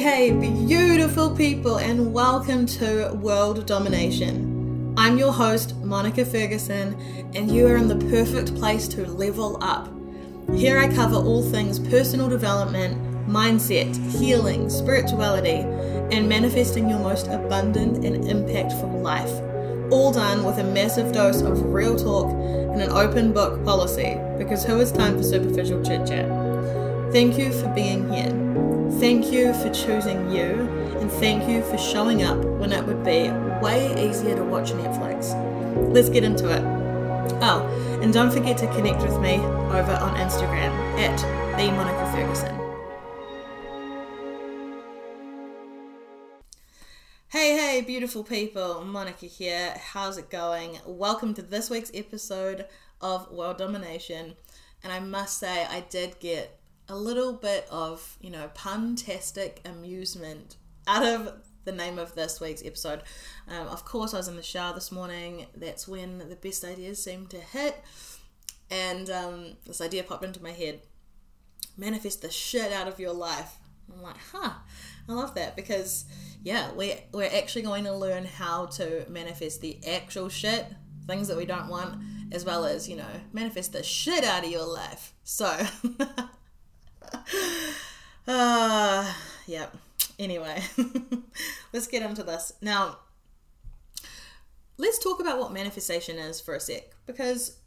Hey, beautiful people, and welcome to World Domination. I'm your host, Monica Ferguson, and you are in the perfect place to level up. Here I cover all things personal development, mindset, healing, spirituality, and manifesting your most abundant and impactful life. All done with a massive dose of real talk and an open book policy, because who has time for superficial chit chat? Thank you for being here. Thank you for choosing you, and thank you for showing up when it would be way easier to watch Netflix. Let's get into it. Oh, and don't forget to connect with me over on Instagram at the Monica Ferguson. Hey, hey, beautiful people, Monica here. How's it going? Welcome to this week's episode of World Domination. And I must say, I did get a little bit of, you know, pun-tastic amusement out of the name of this week's episode. Um, of course, I was in the shower this morning. That's when the best ideas seem to hit. And um, this idea popped into my head manifest the shit out of your life. I'm like, huh, I love that because, yeah, we, we're actually going to learn how to manifest the actual shit, things that we don't want, as well as, you know, manifest the shit out of your life. So. uh, Anyway, let's get into this. Now, let's talk about what manifestation is for a sec because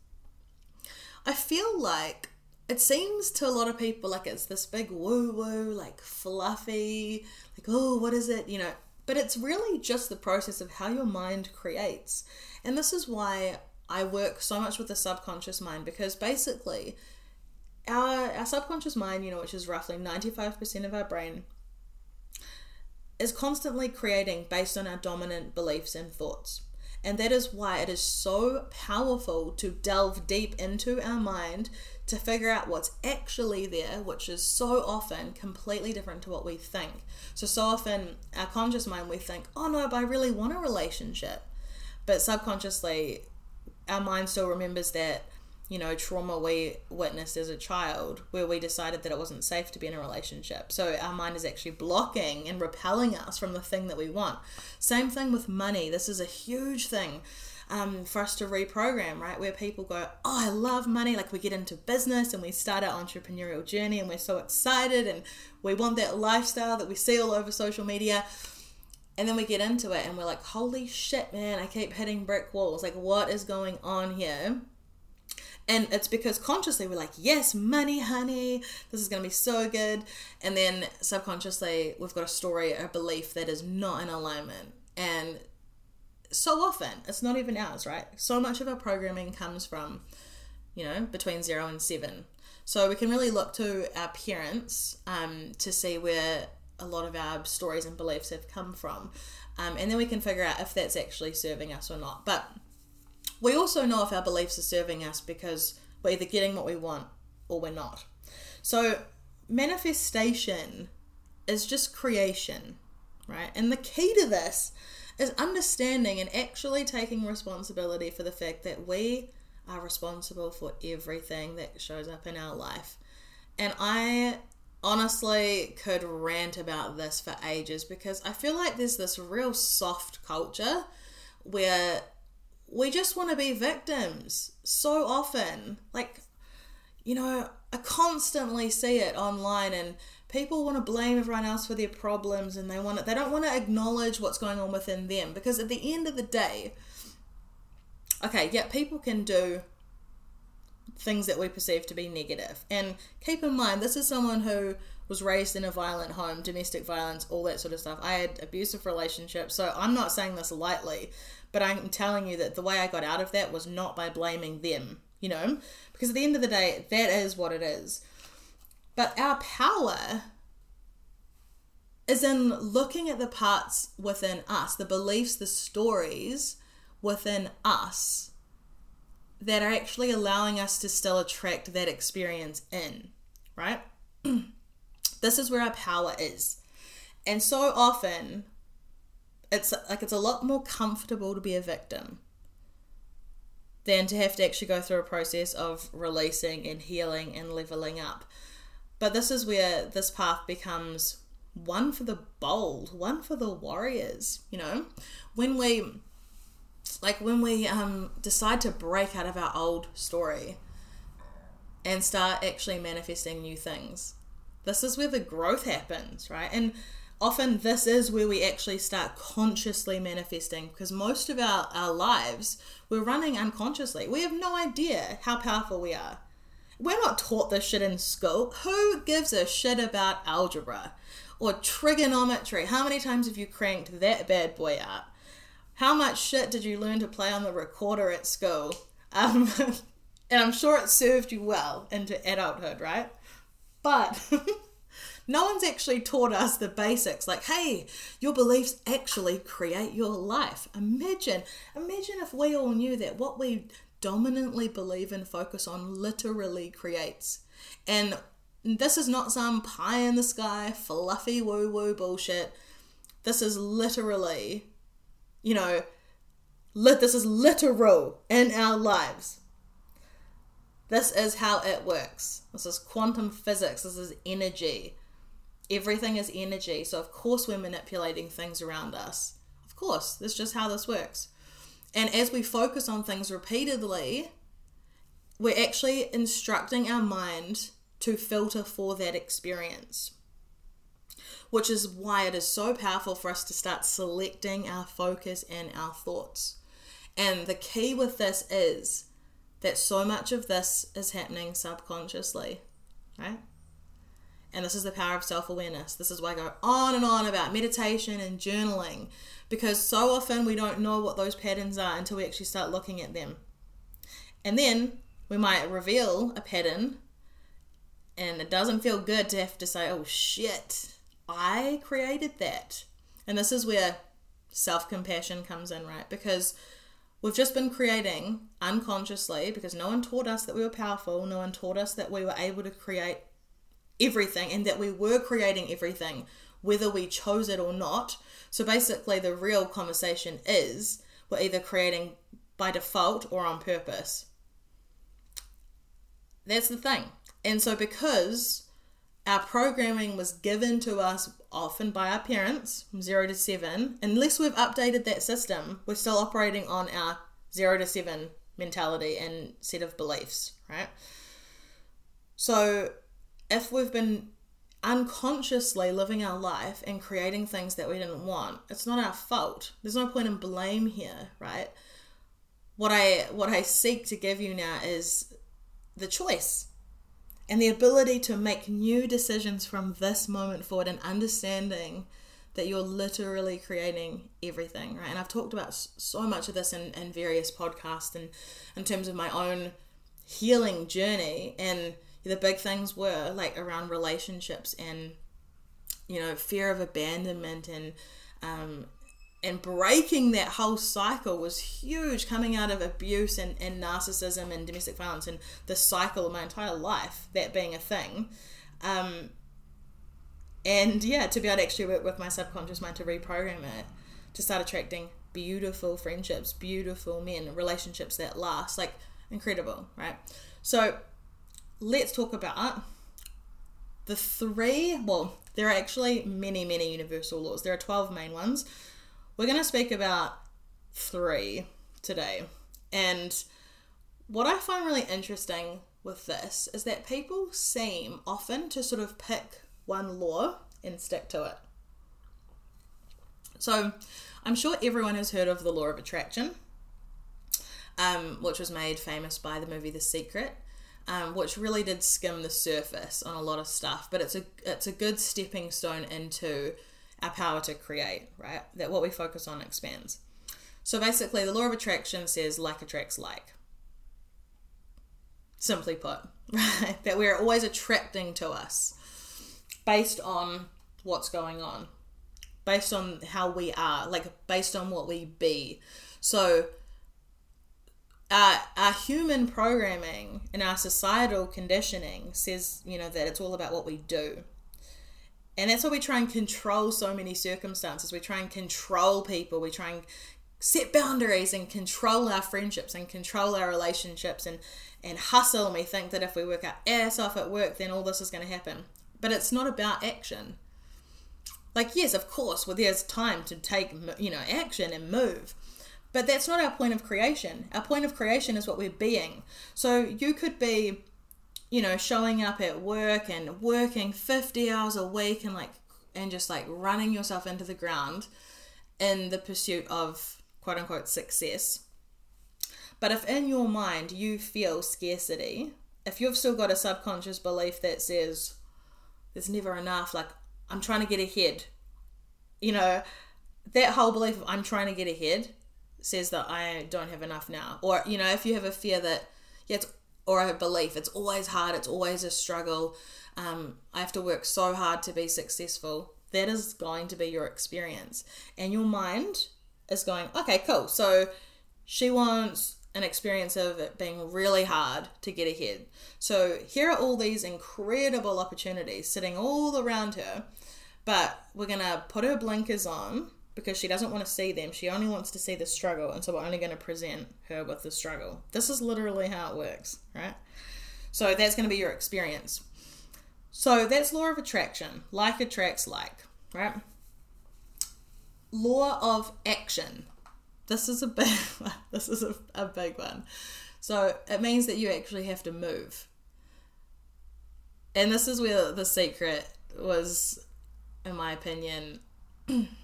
I feel like it seems to a lot of people like it's this big woo woo, like fluffy, like, oh, what is it? You know, but it's really just the process of how your mind creates. And this is why I work so much with the subconscious mind because basically our our subconscious mind, you know, which is roughly 95% of our brain, is constantly creating based on our dominant beliefs and thoughts. And that is why it is so powerful to delve deep into our mind to figure out what's actually there, which is so often completely different to what we think. So, so often, our conscious mind, we think, oh no, but I really want a relationship. But subconsciously, our mind still remembers that you know, trauma we witnessed as a child where we decided that it wasn't safe to be in a relationship. So our mind is actually blocking and repelling us from the thing that we want. Same thing with money. This is a huge thing. Um, for us to reprogram, right? Where people go, Oh, I love money. Like we get into business and we start our entrepreneurial journey and we're so excited and we want that lifestyle that we see all over social media. And then we get into it and we're like, Holy shit, man, I keep hitting brick walls. Like, what is going on here? And it's because consciously we're like, yes, money, honey, this is going to be so good. And then subconsciously we've got a story, a belief that is not in alignment. And so often it's not even ours, right? So much of our programming comes from, you know, between zero and seven. So we can really look to our parents um, to see where a lot of our stories and beliefs have come from. Um, and then we can figure out if that's actually serving us or not. But we also know if our beliefs are serving us because we're either getting what we want or we're not. So, manifestation is just creation, right? And the key to this is understanding and actually taking responsibility for the fact that we are responsible for everything that shows up in our life. And I honestly could rant about this for ages because I feel like there's this real soft culture where we just want to be victims so often. Like, you know, I constantly see it online and people want to blame everyone else for their problems and they want to, they don't want to acknowledge what's going on within them because at the end of the day okay yeah people can do things that we perceive to be negative and keep in mind this is someone who was raised in a violent home domestic violence all that sort of stuff i had abusive relationships so i'm not saying this lightly but I'm telling you that the way I got out of that was not by blaming them, you know? Because at the end of the day, that is what it is. But our power is in looking at the parts within us, the beliefs, the stories within us that are actually allowing us to still attract that experience in, right? this is where our power is. And so often it's like it's a lot more comfortable to be a victim than to have to actually go through a process of releasing and healing and leveling up. But this is where this path becomes one for the bold, one for the warriors, you know? When we like when we um decide to break out of our old story and start actually manifesting new things. This is where the growth happens, right? And often this is where we actually start consciously manifesting because most of our, our lives we're running unconsciously. We have no idea how powerful we are. We're not taught this shit in school. Who gives a shit about algebra or trigonometry? How many times have you cranked that bad boy up? How much shit did you learn to play on the recorder at school? Um, and I'm sure it served you well into adulthood, right? But no one's actually taught us the basics like, hey, your beliefs actually create your life. Imagine, imagine if we all knew that what we dominantly believe and focus on literally creates. And this is not some pie in the sky, fluffy woo woo bullshit. This is literally, you know, lit, this is literal in our lives. This is how it works. This is quantum physics. This is energy. Everything is energy. So, of course, we're manipulating things around us. Of course, that's just how this works. And as we focus on things repeatedly, we're actually instructing our mind to filter for that experience. Which is why it is so powerful for us to start selecting our focus and our thoughts. And the key with this is that so much of this is happening subconsciously, right? And this is the power of self awareness. This is why I go on and on about meditation and journaling because so often we don't know what those patterns are until we actually start looking at them. And then we might reveal a pattern and it doesn't feel good to have to say, oh shit, I created that. And this is where self compassion comes in, right? Because we've just been creating unconsciously because no one taught us that we were powerful, no one taught us that we were able to create everything and that we were creating everything, whether we chose it or not. So basically, the real conversation is we're either creating by default or on purpose. That's the thing. And so, because our programming was given to us often by our parents from zero to seven, unless we've updated that system, we're still operating on our zero to seven mentality and set of beliefs, right? So, if we've been unconsciously living our life and creating things that we didn't want, it's not our fault. There's no point in blame here, right? What I what I seek to give you now is the choice and the ability to make new decisions from this moment forward and understanding that you're literally creating everything, right? And I've talked about so much of this in, in various podcasts and in terms of my own healing journey and the big things were like around relationships and you know fear of abandonment and um, and breaking that whole cycle was huge coming out of abuse and, and narcissism and domestic violence and the cycle of my entire life that being a thing. Um, and yeah to be able to actually work with my subconscious mind to reprogram it to start attracting beautiful friendships beautiful men relationships that last like incredible right? So let's talk about the three, well, there are actually many, many universal laws. There are 12 main ones. We're going to speak about three today. And what I find really interesting with this is that people seem often to sort of pick one law and stick to it. So, I'm sure everyone has heard of the law of attraction, um, which was made famous by the movie The Secret um, which really did skim the surface on a lot of stuff. But it's a it's a good stepping stone into our power to create, right? That what we focus on expands. So basically, the law of attraction says like attracts like. Simply put, right? That we're always attracting to us based on what's going on, based on how we are, like based on what we be. So uh, our human programming and our societal conditioning says, you know, that it's all about what we do. And that's why we try and control so many circumstances. We try and control people. We try and set boundaries and control our friendships and control our relationships and, and hustle. And we think that if we work our ass off at work, then all this is going to happen. But it's not about action. Like, yes, of course, well, there's time to take, you know, action and move. But that's not our point of creation. Our point of creation is what we're being. So you could be, you know, showing up at work and working 50 hours a week and like, and just like running yourself into the ground in the pursuit of quote unquote success. But if in your mind you feel scarcity, if you've still got a subconscious belief that says, there's never enough, like, I'm trying to get ahead, you know, that whole belief of I'm trying to get ahead says that I don't have enough now. Or, you know, if you have a fear that, yeah, it's, or a belief, it's always hard, it's always a struggle, um, I have to work so hard to be successful, that is going to be your experience. And your mind is going, okay, cool. So she wants an experience of it being really hard to get ahead. So here are all these incredible opportunities sitting all around her, but we're to put her blinkers on because she doesn't want to see them. She only wants to see the struggle, and so we're only going to present her with the struggle. This is literally how it works, right? So that's going to be your experience. So that's law of attraction. Like attracts like, right? Law of action. This is a big. This is a, a big one. So it means that you actually have to move. And this is where the secret was, in my opinion,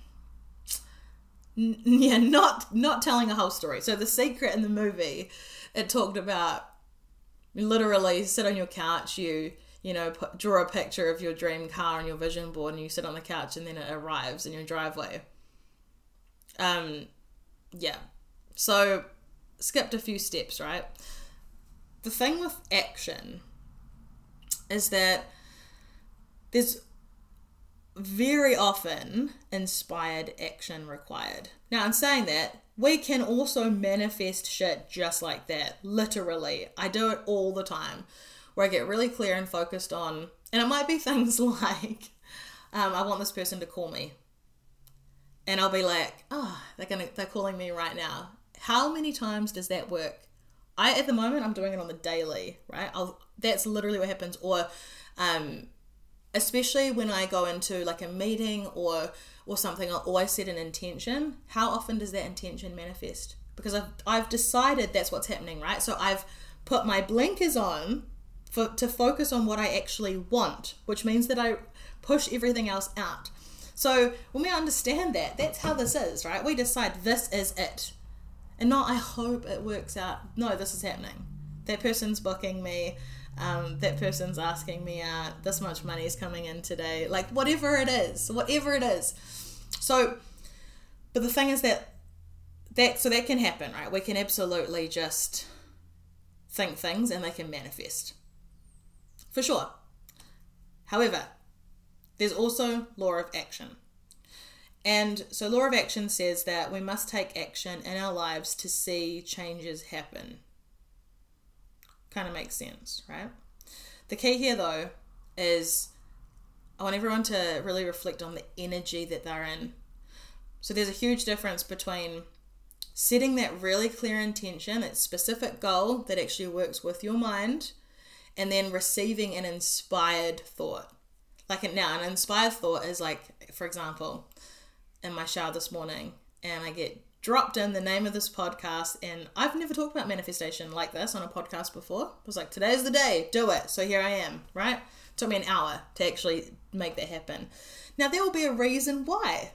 yeah, not not telling a whole story. So the secret in the movie, it talked about literally sit on your couch, you you know put, draw a picture of your dream car on your vision board, and you sit on the couch, and then it arrives in your driveway. Um, yeah. So skipped a few steps, right? The thing with action is that there's very often inspired action required. Now, in saying that, we can also manifest shit just like that, literally. I do it all the time, where I get really clear and focused on, and it might be things like, um, I want this person to call me, and I'll be like, oh, they're gonna, they're calling me right now. How many times does that work? I at the moment I'm doing it on the daily, right? I'll, that's literally what happens. Or um, especially when I go into like a meeting or or something, I'll always set an intention. How often does that intention manifest? Because I've I've decided that's what's happening, right? So I've put my blinkers on for to focus on what I actually want, which means that I push everything else out. So when we understand that, that's how this is, right? We decide this is it. And not I hope it works out. No, this is happening. That person's booking me um, that person's asking me out, uh, this much money is coming in today, like whatever it is, whatever it is. So, but the thing is that that so that can happen, right? We can absolutely just think things and they can manifest for sure. However, there's also law of action. And so, law of action says that we must take action in our lives to see changes happen kind of makes sense, right? The key here, though, is I want everyone to really reflect on the energy that they're in. So there's a huge difference between setting that really clear intention, that specific goal that actually works with your mind, and then receiving an inspired thought. Like now, an inspired thought is like, for example, in my shower this morning, and I get dropped in the name of this podcast and I've never talked about manifestation like this on a podcast before. It was like today's the day, do it. So here I am, right? It took me an hour to actually make that happen. Now there will be a reason why.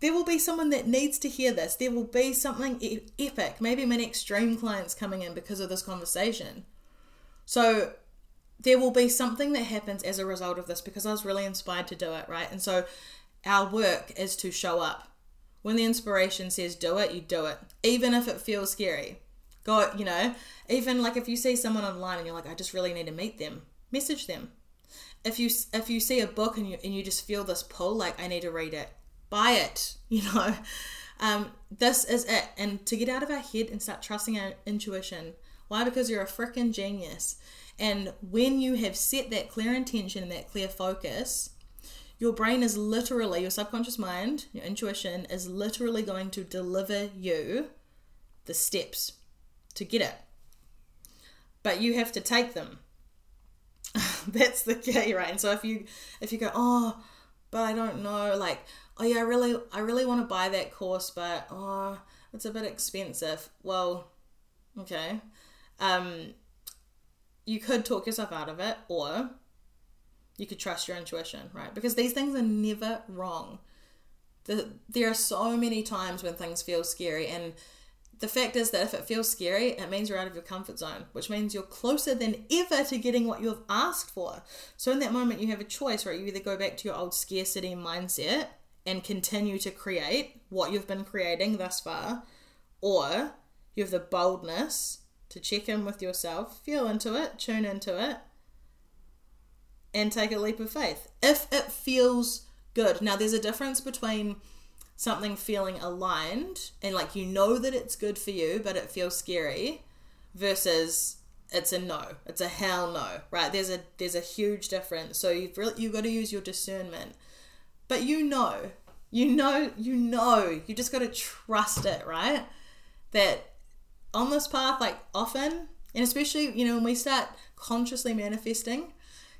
There will be someone that needs to hear this. There will be something epic. Maybe my next dream client's coming in because of this conversation. So there will be something that happens as a result of this because I was really inspired to do it, right? And so our work is to show up when the inspiration says do it, you do it, even if it feels scary. Go, you know, even like if you see someone online and you're like, I just really need to meet them, message them. If you if you see a book and you and you just feel this pull, like I need to read it, buy it. You know, um, this is it. And to get out of our head and start trusting our intuition. Why? Because you're a freaking genius. And when you have set that clear intention and that clear focus, your brain is literally, your subconscious mind, your intuition is literally going to deliver you the steps to get it. But you have to take them. That's the key, right? And so if you if you go, oh, but I don't know. Like, oh yeah, I really, I really want to buy that course, but oh, it's a bit expensive. Well, okay. Um, you could talk yourself out of it, or you could trust your intuition, right? Because these things are never wrong. The, there are so many times when things feel scary, and the fact is that if it feels scary, it means you're out of your comfort zone, which means you're closer than ever to getting what you've asked for. So in that moment, you have a choice, right? You either go back to your old scarcity mindset and continue to create what you've been creating thus far, or you have the boldness to check in with yourself, feel into it, tune into it, and take a leap of faith. If it feels good. Now, there's a difference between something feeling aligned and like you know that it's good for you, but it feels scary, versus it's a no, it's a hell no, right? There's a there's a huge difference. So you've really you've got to use your discernment, but you know, you know, you know, you just got to trust it, right? That on this path, like often, and especially, you know, when we start consciously manifesting,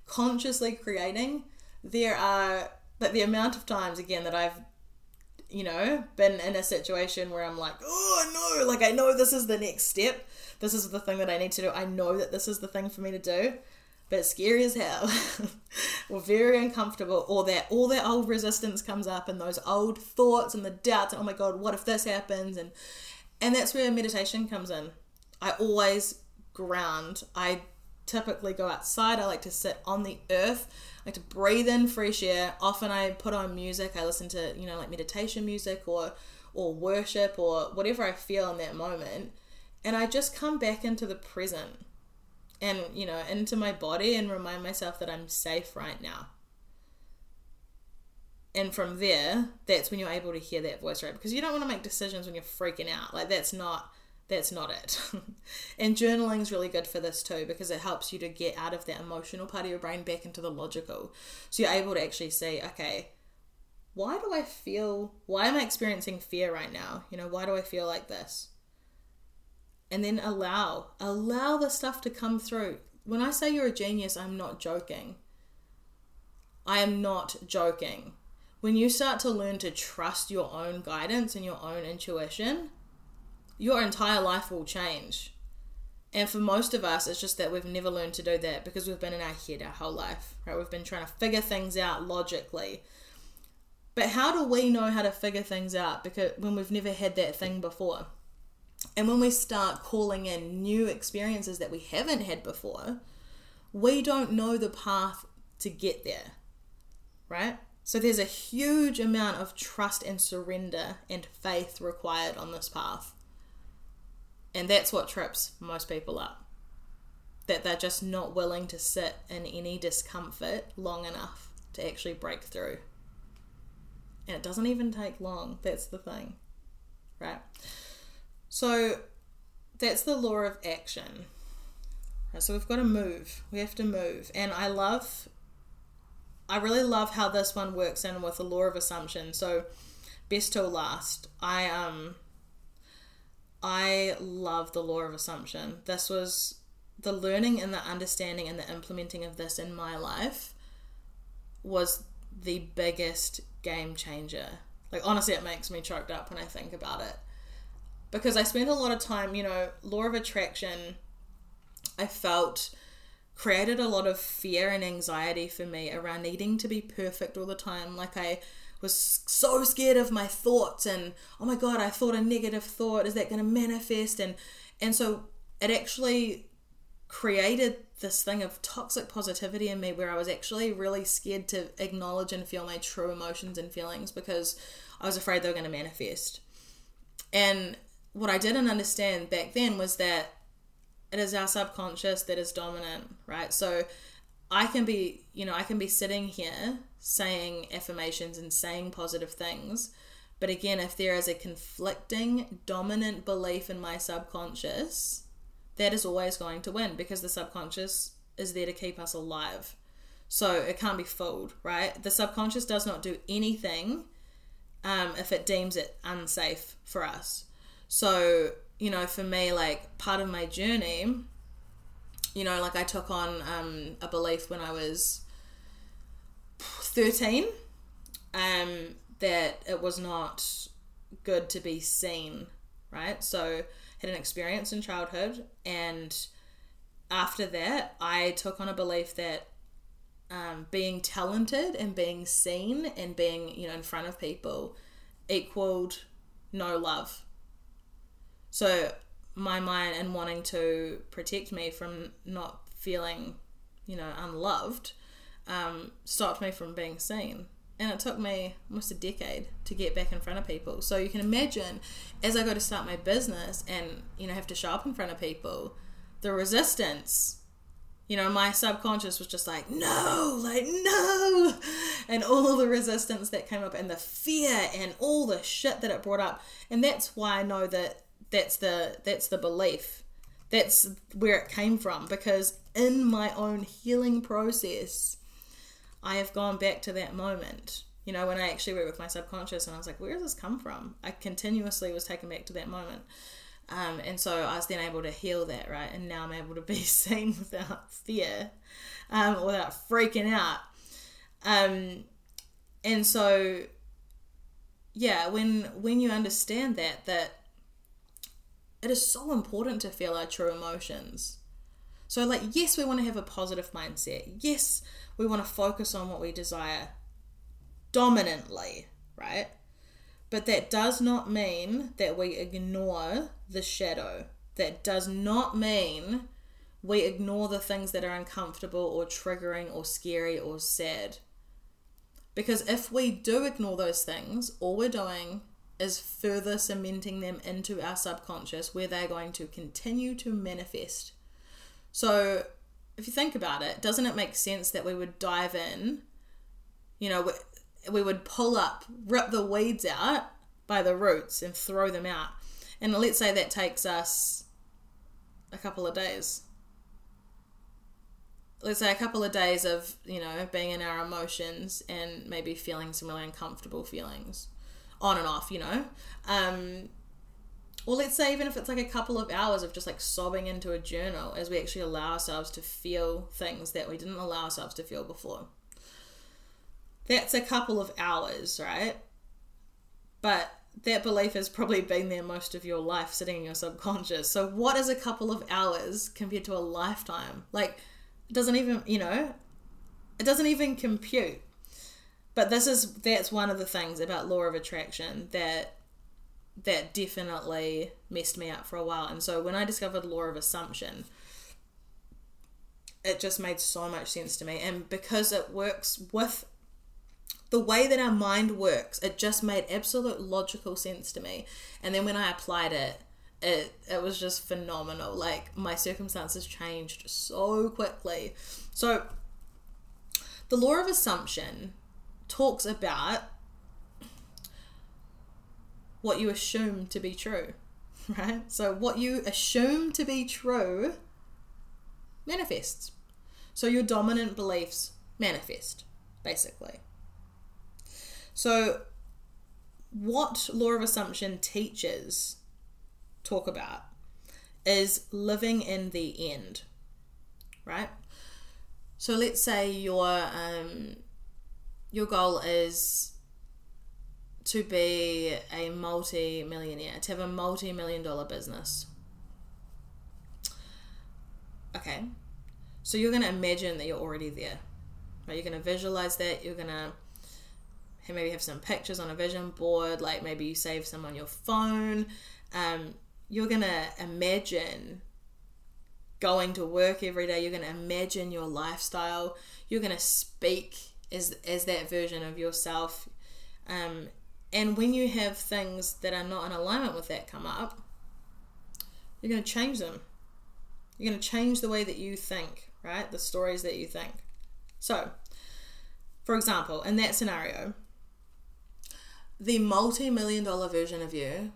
consciously creating, there are but the amount of times again that I've you know been in a situation where I'm like, oh no, like I know this is the next step. This is the thing that I need to do. I know that this is the thing for me to do. But scary as hell, or very uncomfortable, or that all that old resistance comes up, and those old thoughts and the doubts, and oh my god, what if this happens? And and that's where meditation comes in. I always ground. I typically go outside. I like to sit on the earth. I like to breathe in fresh air. Often I put on music. I listen to, you know, like meditation music or or worship or whatever I feel in that moment. And I just come back into the present and, you know, into my body and remind myself that I'm safe right now. And from there, that's when you're able to hear that voice, right? Because you don't want to make decisions when you're freaking out. Like that's not that's not it. and journaling is really good for this too because it helps you to get out of that emotional part of your brain back into the logical. So you're able to actually say, okay, why do I feel, why am I experiencing fear right now? You know, why do I feel like this? And then allow, allow the stuff to come through. When I say you're a genius, I'm not joking. I am not joking. When you start to learn to trust your own guidance and your own intuition, your entire life will change. And for most of us, it's just that we've never learned to do that because we've been in our head our whole life, right? We've been trying to figure things out logically. But how do we know how to figure things out because when we've never had that thing before? And when we start calling in new experiences that we haven't had before, we don't know the path to get there, right? So there's a huge amount of trust and surrender and faith required on this path. And that's what trips most people up. That they're just not willing to sit in any discomfort long enough to actually break through. And it doesn't even take long. That's the thing. Right? So that's the law of action. So we've got to move. We have to move. And I love, I really love how this one works in with the law of assumption. So best till last. I um I love the law of assumption. This was the learning and the understanding and the implementing of this in my life was the biggest game changer. Like honestly it makes me choked up when I think about it. Because I spent a lot of time, you know, law of attraction I felt created a lot of fear and anxiety for me around needing to be perfect all the time. Like I was so scared of my thoughts and oh my god i thought a negative thought is that going to manifest? And and so it actually created this thing of toxic positivity in me where i was actually really scared to acknowledge and feel my true emotions and feelings because i was afraid they were going to manifest. And what i didn't understand back then was that it is our subconscious that is dominant right? So I can be, you know, I can be sitting here saying affirmations and saying positive things. But again, if there is a conflicting, dominant belief in my subconscious, that is always going to win because the subconscious is there to keep us alive. So it can't be fooled, right? The subconscious does not do anything um, if it deems it unsafe for us. So, you know, for me, like part of my journey you know, like I took on um, a belief when I was 13 um, that it was not good to be seen, right? So had an experience in childhood and after that I took on a belief that um, being talented and being seen and being you know in front of people equaled no love so my mind and wanting to protect me from not feeling you know unloved um, stopped me from being seen and it took me almost a decade to get back in front of people so you can imagine as i go to start my business and you know have to show up in front of people the resistance you know, my subconscious was just like, no, like, no. And all the resistance that came up and the fear and all the shit that it brought up. And that's why I know that that's the that's the belief. That's where it came from because in my own healing process, I have gone back to that moment. You know, when I actually worked with my subconscious and I was like, where does this come from? I continuously was taken back to that moment. Um, and so I was then able to heal that, right? And now I'm able to be seen without fear, um, without freaking out. Um, and so, yeah, when when you understand that, that it is so important to feel our true emotions. So, like, yes, we want to have a positive mindset. Yes, we want to focus on what we desire dominantly, right? But that does not mean that we ignore the shadow. That does not mean we ignore the things that are uncomfortable or triggering or scary or sad. Because if we do ignore those things, all we're doing is further cementing them into our subconscious where they're going to continue to manifest. So, if you think about it, doesn't it make sense that we would dive in, you know, we we would pull up, rip the weeds out by the roots and throw them out. And let's say that takes us a couple of days. Let's say a couple of days of, you know, being in our emotions and maybe feeling some really uncomfortable feelings on and off, you know. Um, or let's say even if it's like a couple of hours of just like sobbing into a journal as we actually allow ourselves to feel things that we didn't allow ourselves to feel before that's a couple of hours, right? But that belief has probably been there most of your life sitting in your subconscious. So what is a couple of hours compared to a lifetime? Like it doesn't even, you know, it doesn't even compute. But this is that's one of the things about law of attraction that that definitely messed me up for a while. And so when I discovered law of assumption, it just made so much sense to me. And because it works with the way that our mind works, it just made absolute logical sense to me. And then when I applied it, it it was just phenomenal. Like my circumstances changed so quickly. So the law of assumption talks about what you assume to be true, right? So what you assume to be true manifests. So your dominant beliefs manifest, basically. So, what law of assumption teachers talk about is living in the end, right? So let's say your um, your goal is to be a multi-millionaire, to have a multi-million dollar business. Okay, so you're going to imagine that you're already there, right? You're going to visualize that. You're going to maybe have some pictures on a vision board, like maybe you save some on your phone. Um, you're gonna imagine going to work every day. You're gonna imagine your lifestyle. You're gonna speak as as that version of yourself. Um, and when you have things that are not in alignment with that come up, you're gonna change them. You're gonna change the way that you think, right? The stories that you think. So, for example, in that scenario, the multi million dollar version of you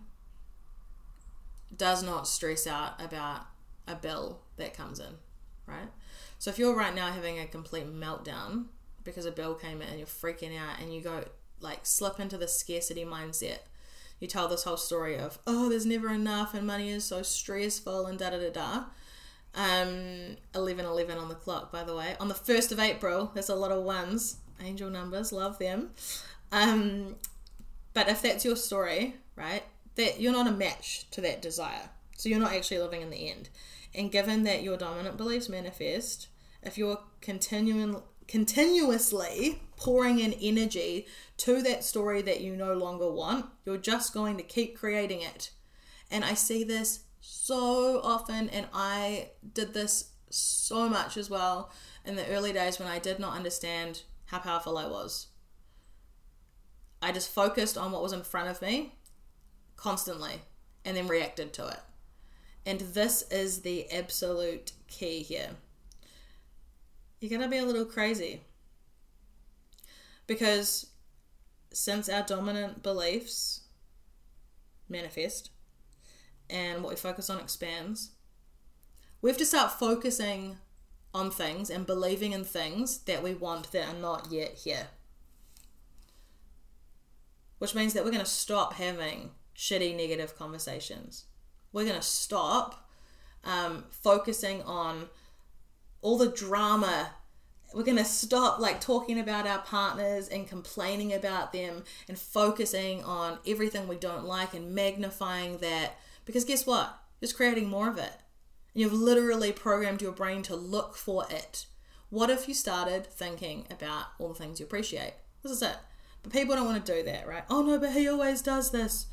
does not stress out about a bill that comes in, right? So if you're right now having a complete meltdown because a bill came in and you're freaking out and you go like slip into the scarcity mindset, you tell this whole story of, oh, there's never enough and money is so stressful and da da da da. Um, 11 11 on the clock, by the way. On the 1st of April, there's a lot of ones, angel numbers, love them. Um, but if that's your story, right, that you're not a match to that desire. So you're not actually living in the end. And given that your dominant beliefs manifest, if you're continuing continuously pouring in energy to that story that you no longer want, you're just going to keep creating it. And I see this so often, and I did this so much as well in the early days when I did not understand how powerful I was. I just focused on what was in front of me constantly and then reacted to it. And this is the absolute key here. You're going to be a little crazy. Because since our dominant beliefs manifest and what we focus on expands, we have to start focusing on things and believing in things that we want that are not yet here. Which means that we're going to stop having shitty negative conversations. We're going to stop um, focusing on all the drama. We're going to stop like talking about our partners and complaining about them and focusing on everything we don't like and magnifying that. Because guess what? It's creating more of it. You've literally programmed your brain to look for it. What if you started thinking about all the things you appreciate? This is it. But people don't want to do that, right? Oh no, but he always does this.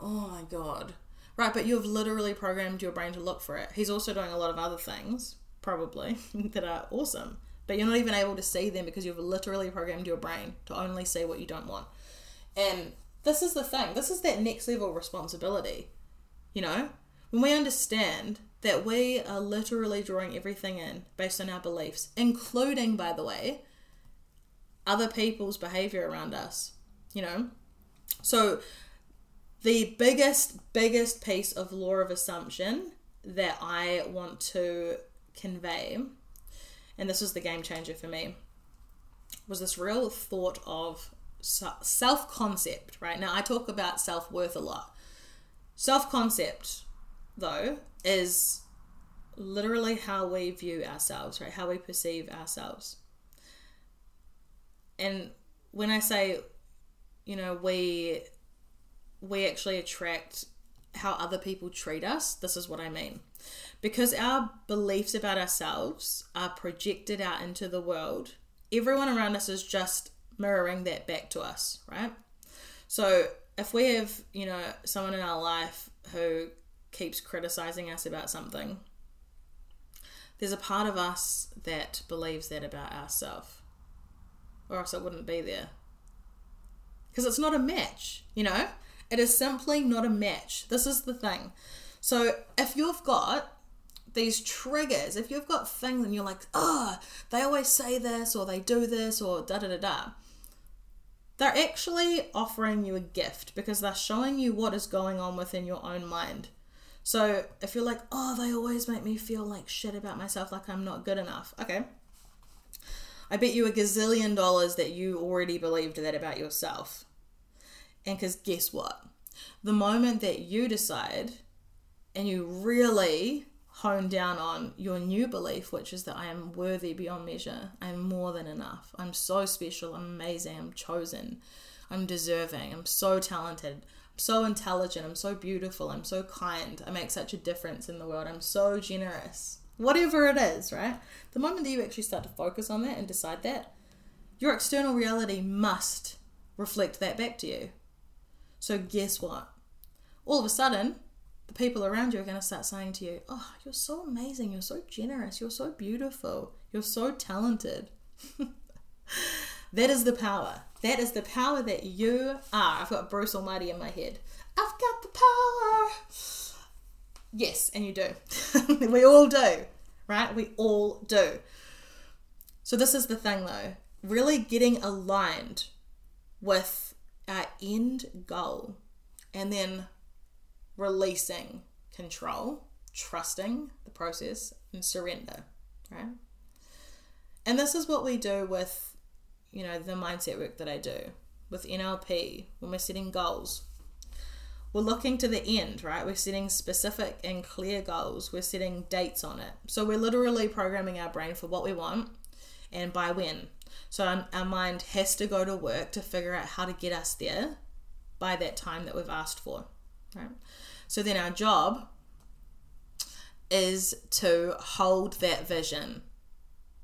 Oh my god. Right, but you've literally programmed your brain to look for it. He's also doing a lot of other things, probably, that are awesome. But you're not even able to see them because you've literally programmed your brain to only see what you don't want. And this is the thing. This is that next level responsibility. You know, when we understand that we are literally drawing everything in based on our beliefs, including, by the way, other people's behavior around us, you know? So, the biggest, biggest piece of law of assumption that I want to convey, and this was the game changer for me, was this real thought of self concept, right? Now, I talk about self worth a lot. Self concept, though, is literally how we view ourselves, right? How we perceive ourselves and when I say, you know, we we actually attract how other people treat us, this is what I mean. Because our beliefs about ourselves are projected out into the world, everyone around us is just mirroring that back to us, right? So if we have, you know, someone in our life who keeps criticizing us about something, there's a part of us that believes that about ourselves or else it wouldn't be there. Because it's not a match, you know? It is simply not a match. This is the thing. So if you've got these triggers, if you've got things and you're like, oh, they always say this or they do this or da da da da, they're actually offering you a gift because they're showing you what is going on within your own mind. So if you're like, oh, they always make me feel like shit about myself, like I'm not good enough, okay, I bet you a gazillion dollars that you already believed that about yourself. And because guess what? The moment that you decide and you really hone down on your new belief, which is that I am worthy beyond measure, I am more than enough, I'm so special, I'm amazing, I'm chosen, I'm deserving, I'm so talented, I'm so intelligent, I'm so beautiful, I'm so kind, I make such a difference in the world, I'm so generous whatever it is, right? The moment that you actually start to focus on that and decide that, your external reality must reflect that back to you. So, guess what? All of a sudden, the people around you are going to start saying to you, Oh, you're so amazing. You're so generous. You're so beautiful. You're so talented. that is the power. That is the power that you are. I've got Bruce Almighty in my head. I've got the power. Yes, and you do. we all do, right? We all do. So, this is the thing though really getting aligned with our end goal and then releasing control, trusting the process, and surrender, right? And this is what we do with, you know, the mindset work that I do with NLP when we're setting goals we're looking to the end, right? We're setting specific and clear goals. We're setting dates on it. So we're literally programming our brain for what we want and by when. So our, our mind has to go to work to figure out how to get us there by that time that we've asked for, right? So then our job is to hold that vision,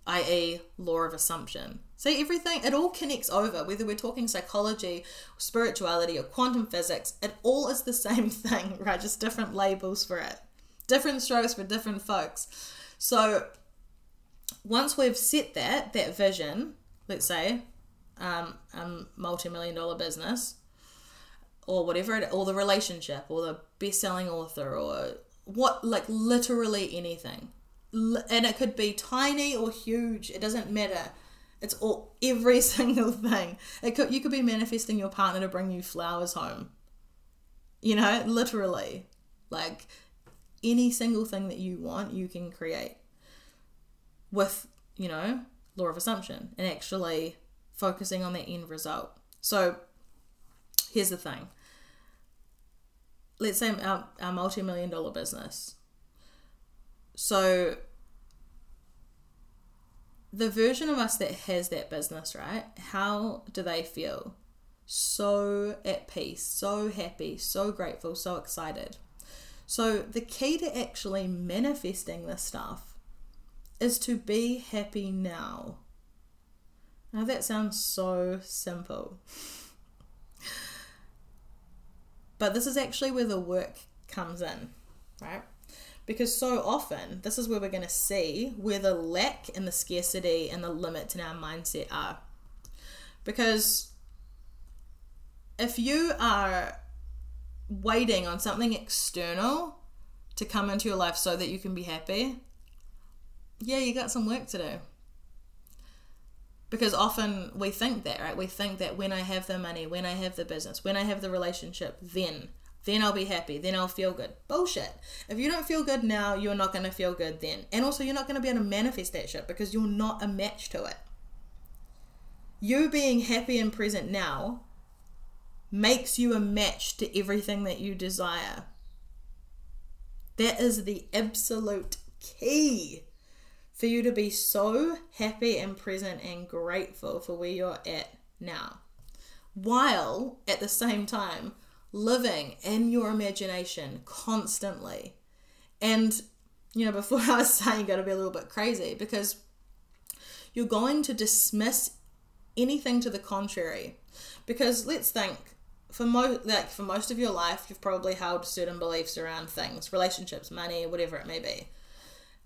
i.e., law of assumption. See, everything, it all connects over, whether we're talking psychology, spirituality, or quantum physics, it all is the same thing, right? Just different labels for it, different strokes for different folks. So once we've set that, that vision, let's say, um, a multi million dollar business, or whatever it, or the relationship, or the best selling author, or what, like literally anything. And it could be tiny or huge, it doesn't matter. It's all every single thing. It could you could be manifesting your partner to bring you flowers home. You know, literally. Like any single thing that you want, you can create with, you know, law of assumption and actually focusing on the end result. So here's the thing. Let's say our, our multi million dollar business. So the version of us that has that business, right? How do they feel? So at peace, so happy, so grateful, so excited. So the key to actually manifesting this stuff is to be happy now. Now that sounds so simple. but this is actually where the work comes in, right? Because so often, this is where we're going to see where the lack and the scarcity and the limits in our mindset are. Because if you are waiting on something external to come into your life so that you can be happy, yeah, you got some work to do. Because often we think that, right? We think that when I have the money, when I have the business, when I have the relationship, then, then I'll be happy, then I'll feel good. Bullshit. If you don't feel good now, you're not going to feel good then. And also, you're not going to be able to manifest that shit because you're not a match to it. You being happy and present now makes you a match to everything that you desire. That is the absolute key for you to be so happy and present and grateful for where you're at now, while at the same time living in your imagination constantly. And, you know, before I was saying you got to be a little bit crazy because you're going to dismiss anything to the contrary. Because let's think for most like for most of your life you've probably held certain beliefs around things relationships money whatever it may be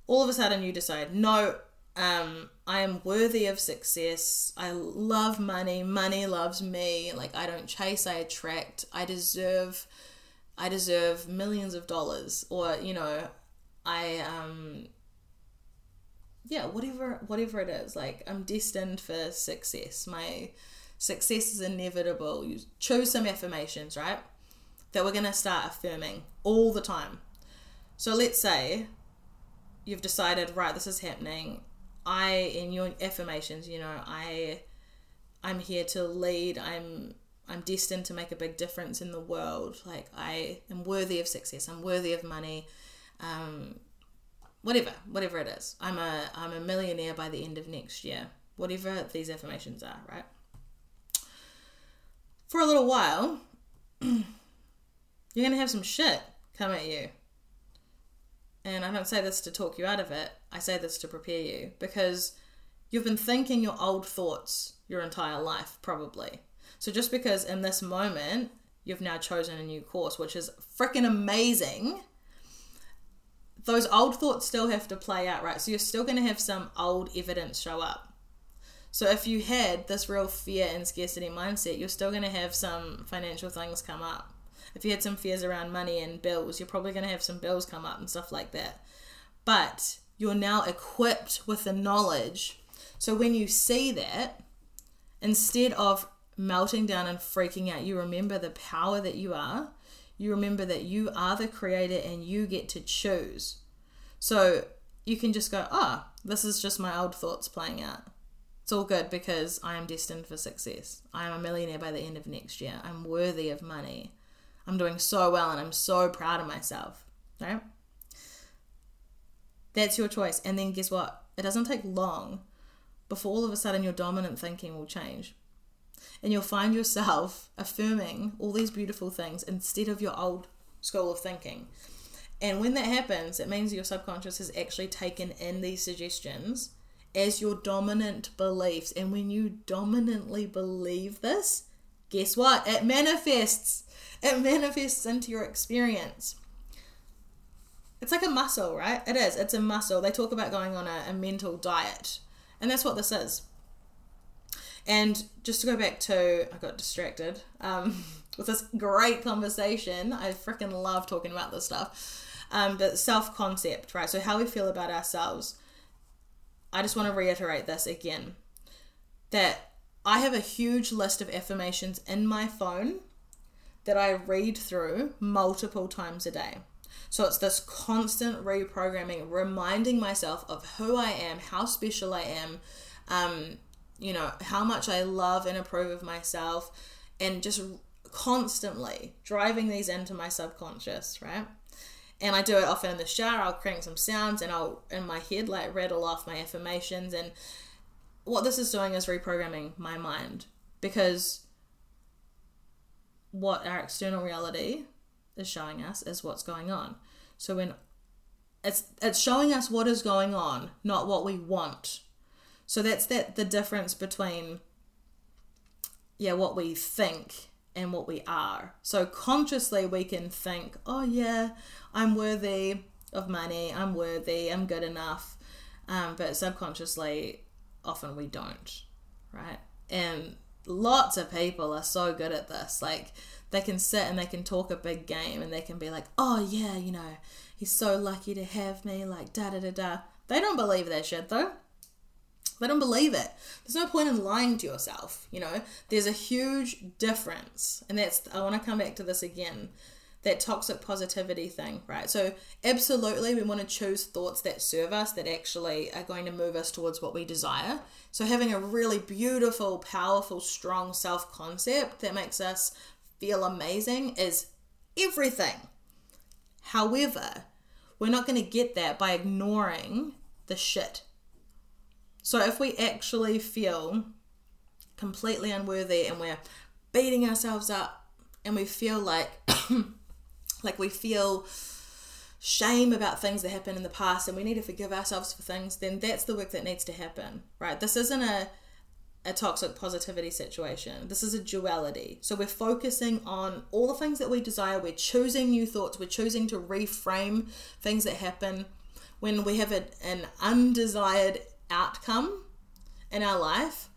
all of a sudden you decide, no, um, I am worthy of success. I love money. Money loves me. Like I don't chase, I attract. I deserve I deserve millions of dollars or, you know, I um yeah, whatever whatever it is. Like I'm destined for success. My success is inevitable. You choose some affirmations, right? That we're going to start affirming all the time. So let's say you've decided right this is happening. I in your affirmations you know i i'm here to lead. I'm i'm destined to make a big difference in the world. Like i am worthy of success. I'm worthy of money. Um whatever whatever it is. I'm a i'm a millionaire by the end of next year. Whatever these affirmations are right? For a little while you're gonna have some shit come at you and I don't say this to talk you out of it, I say this to prepare you because you've been thinking your old thoughts your entire life, probably. So just because in this moment you've now chosen a new course, which is freaking amazing, those old thoughts still have to play out, right? So you're still going to have some old evidence show up. So if you had this real fear and scarcity mindset, you're still going to have some financial things come up if you had some fears around money and bills, you're probably going to have some bills come up and stuff like that. But you're now equipped with the knowledge. So when you see that, instead of melting down and freaking out, you remember the power that you are. You remember that you are the creator and you get to choose. So you can just go, oh, this is just my old thoughts playing out. It's all good because I am destined for success. I am a millionaire by the end of next year. I'm worthy of money. I'm doing so well and I'm so proud of myself, right? That's your choice. And then guess what? It doesn't take long before all of a sudden your dominant thinking will change. And you'll find yourself affirming all these beautiful things instead of your old school of thinking. And when that happens, it means your subconscious has actually taken in these suggestions as your dominant beliefs. And when you dominantly believe this, guess what? It manifests. It manifests into your experience. It's like a muscle, right? It is. It's a muscle. They talk about going on a, a mental diet. And that's what this is. And just to go back to, I got distracted um, with this great conversation. I freaking love talking about this stuff. Um, but self concept, right? So, how we feel about ourselves. I just want to reiterate this again that I have a huge list of affirmations in my phone that I read through multiple times a day. So it's this constant reprogramming, reminding myself of who I am, how special I am, um, you know, how much I love and approve of myself, and just constantly driving these into my subconscious, right? And I do it often in the shower. I'll crank some sounds and I'll in my head like rattle off my affirmations. And what this is doing is reprogramming my mind because what our external reality is showing us is what's going on. So when it's it's showing us what is going on, not what we want. So that's that the difference between yeah, what we think and what we are. So consciously we can think, "Oh yeah, I'm worthy of money. I'm worthy. I'm good enough." Um, but subconsciously often we don't, right? And lots of people are so good at this. Like they can sit and they can talk a big game and they can be like, oh yeah, you know, he's so lucky to have me, like da da da da. They don't believe that shit though. They don't believe it. There's no point in lying to yourself, you know? There's a huge difference. And that's, I want to come back to this again that toxic positivity thing, right? So, absolutely, we want to choose thoughts that serve us, that actually are going to move us towards what we desire. So, having a really beautiful, powerful, strong self concept that makes us feel amazing is everything. However, we're not going to get that by ignoring the shit. So if we actually feel completely unworthy and we're beating ourselves up and we feel like like we feel shame about things that happened in the past and we need to forgive ourselves for things, then that's the work that needs to happen. Right? This isn't a a toxic positivity situation. This is a duality. So we're focusing on all the things that we desire. We're choosing new thoughts. We're choosing to reframe things that happen when we have a, an undesired outcome in our life.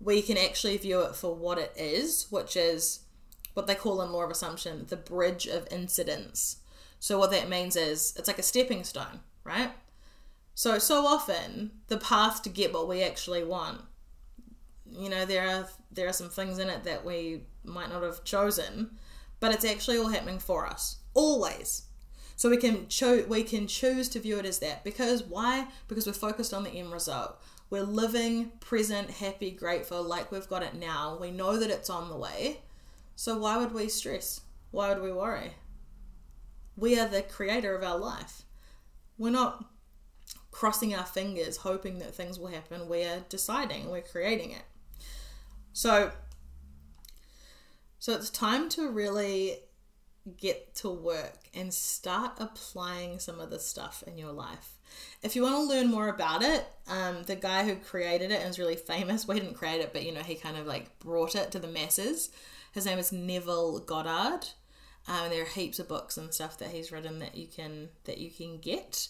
We can actually view it for what it is, which is what they call in law of assumption the bridge of incidents. So what that means is it's like a stepping stone, right? So so often the path to get what we actually want you know there are there are some things in it that we might not have chosen but it's actually all happening for us always. So we can cho- we can choose to view it as that. Because why? Because we're focused on the end result. We're living present happy grateful like we've got it now. We know that it's on the way so why would we stress why would we worry we are the creator of our life we're not crossing our fingers hoping that things will happen we're deciding we're creating it so, so it's time to really get to work and start applying some of this stuff in your life. If you want to learn more about it, um, the guy who created it and is really famous. We didn't create it, but you know he kind of like brought it to the masses. His name is Neville Goddard. Um, there are heaps of books and stuff that he's written that you can that you can get.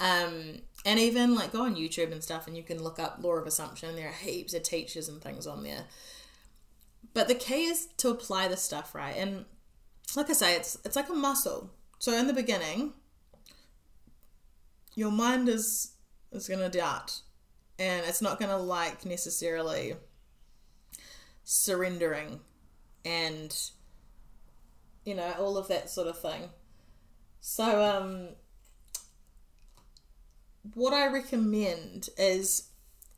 Um, and even like go on YouTube and stuff, and you can look up law of assumption. There are heaps of teachers and things on there. But the key is to apply the stuff right. And like I say, it's it's like a muscle. So in the beginning, your mind is is gonna doubt, and it's not gonna like necessarily surrendering, and you know all of that sort of thing. So um what I recommend is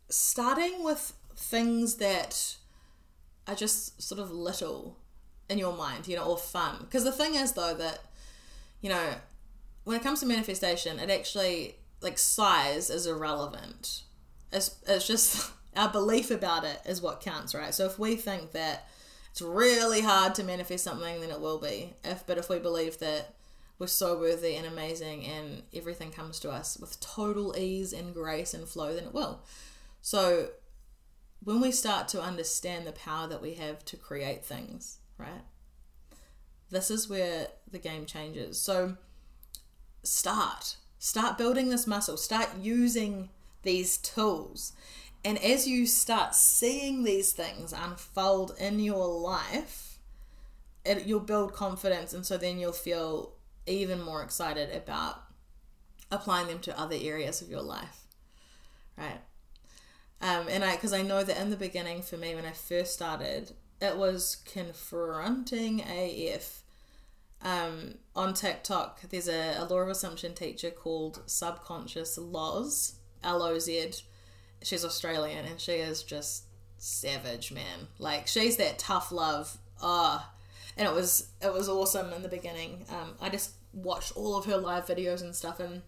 starting with things that are just sort of little in your mind, you know, or fun. Because the thing is, though, that, you know, when it comes to manifestation, it actually, like, size is irrelevant. It's, it's just, Our belief about it is what counts, right? So if we think that it's really hard to manifest something, then it will be. If but if we believe that we're so worthy and amazing and everything comes to us with total ease and grace and flow, then it will. So when we start to understand the power that we have to create things, right? This is where the game changes. So start. Start building this muscle. Start using these tools. And as you start seeing these things unfold in your life, it, you'll build confidence. And so then you'll feel even more excited about applying them to other areas of your life. Right. Um, and I, because I know that in the beginning for me, when I first started, it was confronting AF. Um, on TikTok, there's a, a law of assumption teacher called Subconscious Loz, L O Z. She's Australian and she is just savage, man. Like she's that tough love. Ah, oh, and it was it was awesome in the beginning. Um, I just watched all of her live videos and stuff, and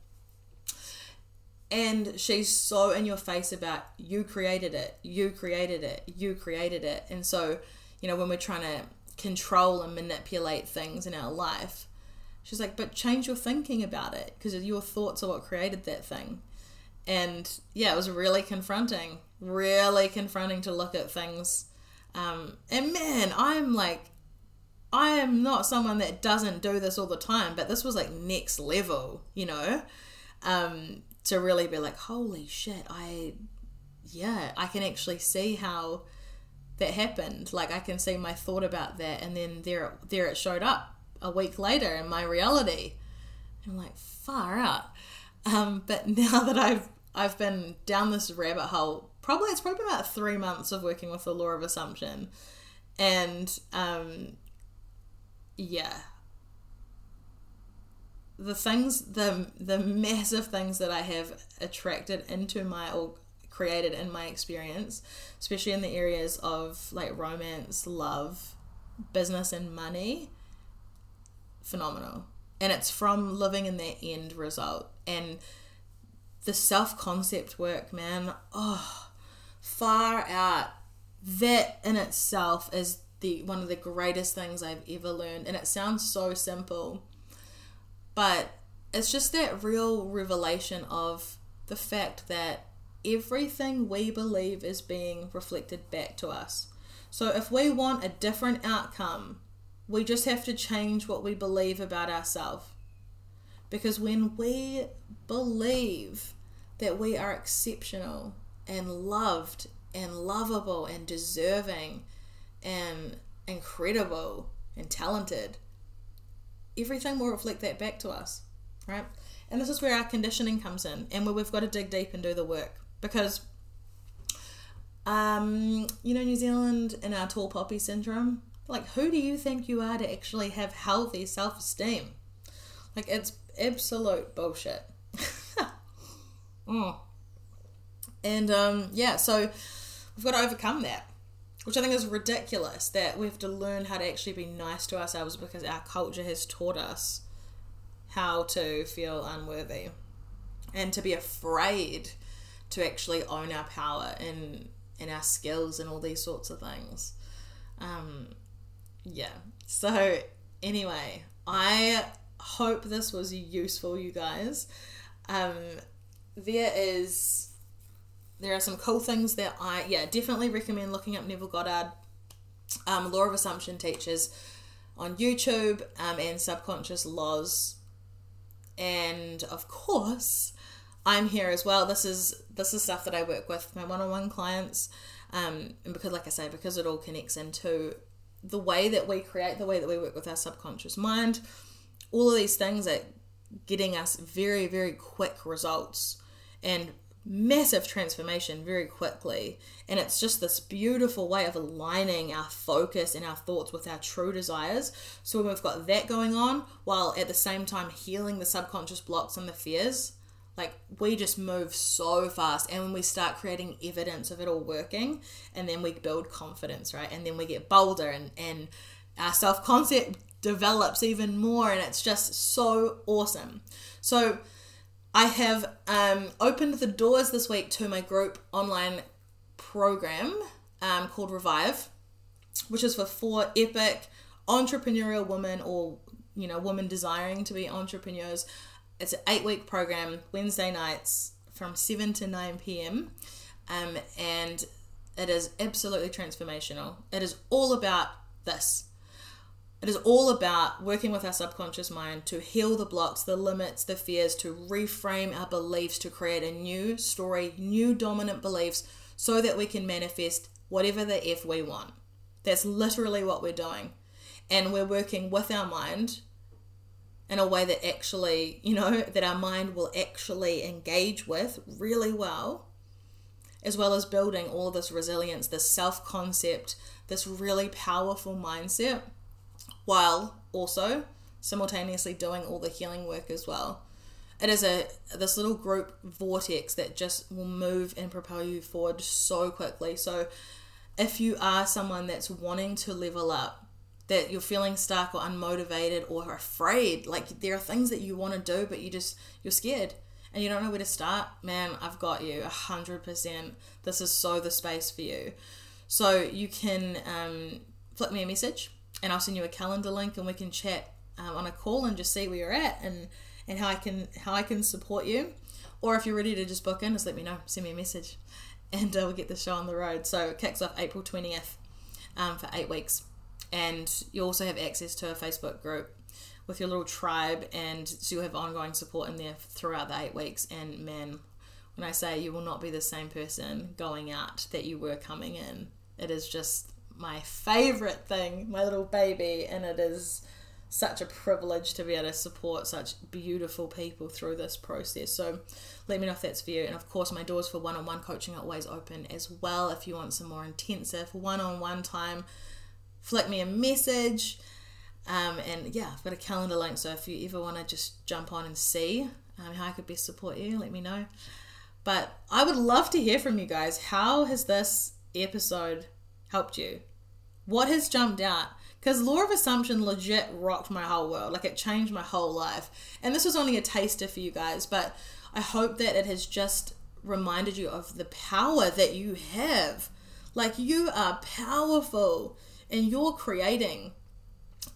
and she's so in your face about you created it, you created it, you created it, and so you know when we're trying to control and manipulate things in our life, she's like, but change your thinking about it because your thoughts are what created that thing. And yeah, it was really confronting, really confronting to look at things. Um, and man, I'm like I am not someone that doesn't do this all the time, but this was like next level, you know, um, to really be like, holy shit, I, yeah, I can actually see how that happened. Like I can see my thought about that, and then there, there it showed up a week later in my reality. I'm like, far out. Um, but now that I've I've been down this rabbit hole, probably it's probably about three months of working with the law of assumption, and um, yeah the things the the massive things that I have attracted into my or created in my experience, especially in the areas of like romance, love, business and money, phenomenal. And it's from living in that end result. And the self concept work, man, oh far out. That in itself is the one of the greatest things I've ever learned. And it sounds so simple, but it's just that real revelation of the fact that everything we believe is being reflected back to us. So if we want a different outcome, we just have to change what we believe about ourselves. Because when we believe that we are exceptional and loved and lovable and deserving and incredible and talented, everything will reflect that back to us, right? And this is where our conditioning comes in and where we've got to dig deep and do the work because, um, you know, New Zealand and our tall poppy syndrome, like, who do you think you are to actually have healthy self esteem? Like, it's absolute bullshit. Mm. And, um, yeah, so we've got to overcome that which I think is ridiculous that we have to learn how to actually be nice to ourselves because our culture has taught us how to feel unworthy and to be afraid to actually own our power and and our skills and all these sorts of things. Um, yeah. So anyway, I hope this was useful, you guys. Um, there is there are some cool things that I yeah definitely recommend looking up Neville Goddard, um, Law of Assumption teachers on YouTube um, and Subconscious Loz, and of course I'm here as well. This is this is stuff that I work with my one-on-one clients, um, and because like I say, because it all connects into the way that we create, the way that we work with our subconscious mind, all of these things are getting us very very quick results and massive transformation very quickly. And it's just this beautiful way of aligning our focus and our thoughts with our true desires. So when we've got that going on, while at the same time healing the subconscious blocks and the fears, like we just move so fast. And when we start creating evidence of it all working, and then we build confidence, right? And then we get bolder and, and our self concept develops even more. And it's just so awesome. So, I have um, opened the doors this week to my group online program um, called Revive, which is for four epic entrepreneurial women or you know women desiring to be entrepreneurs. It's an eight week program, Wednesday nights from seven to nine p.m. Um, and it is absolutely transformational. It is all about this. It is all about working with our subconscious mind to heal the blocks, the limits, the fears, to reframe our beliefs, to create a new story, new dominant beliefs, so that we can manifest whatever the F we want. That's literally what we're doing. And we're working with our mind in a way that actually, you know, that our mind will actually engage with really well, as well as building all this resilience, this self concept, this really powerful mindset, while also simultaneously doing all the healing work as well. It is a this little group vortex that just will move and propel you forward so quickly. So if you are someone that's wanting to level up, that you're feeling stuck or unmotivated or afraid like there are things that you want to do but you just you're scared and you don't know where to start man i've got you 100% this is so the space for you so you can um, flick me a message and i'll send you a calendar link and we can chat um, on a call and just see where you're at and and how i can how i can support you. Or if you're ready to just book in just let me know. Send me a message and uh, we'll get the show on the road. So it kicks off april 20th um, for eight weeks. And you also have access to a Facebook group with your little tribe, and so you'll have ongoing support in there throughout the eight weeks. And man, when I say you will not be the same person going out that you were coming in, it is just my favorite thing, my little baby, and it is such a privilege to be able to support such beautiful people through this process. So let me know if that's for you. And of course, my doors for one on one coaching are always open as well if you want some more intensive one on one time flick me a message. Um, and yeah, I've got a calendar link, so if you ever want to just jump on and see um, how I could best support you, let me know. But I would love to hear from you guys. How has this episode helped you? What has jumped out? Because Law of Assumption legit rocked my whole world. Like it changed my whole life. And this was only a taster for you guys, but I hope that it has just reminded you of the power that you have. Like you are powerful and you're creating.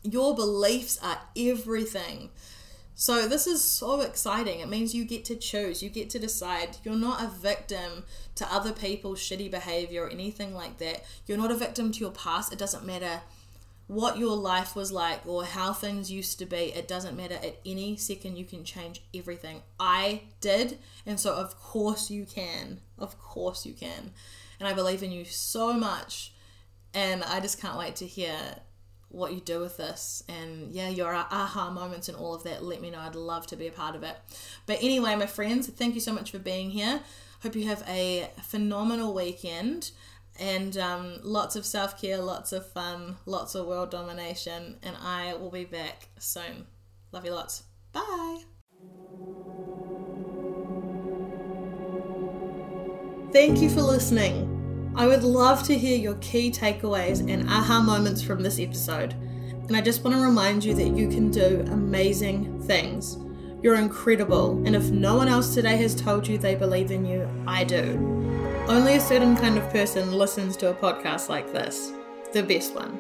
Your beliefs are everything. So, this is so exciting. It means you get to choose, you get to decide. You're not a victim to other people's shitty behavior or anything like that. You're not a victim to your past. It doesn't matter what your life was like or how things used to be. It doesn't matter. At any second, you can change everything. I did. And so, of course, you can. Of course, you can. And I believe in you so much and I just can't wait to hear what you do with this. And yeah your aha moments and all of that let me know. I'd love to be a part of it. But anyway my friends thank you so much for being here. Hope you have a phenomenal weekend. And um, lots of self-care lots of fun lots of world domination. And i will be back soon. Love you lots. Bye. Thank you for listening I would love to hear your key takeaways and aha moments from this episode. And I just want to remind you that you can do amazing things. You're incredible, and if no one else today has told you they believe in you, I do. Only a certain kind of person listens to a podcast like this the best one.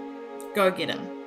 Go get him.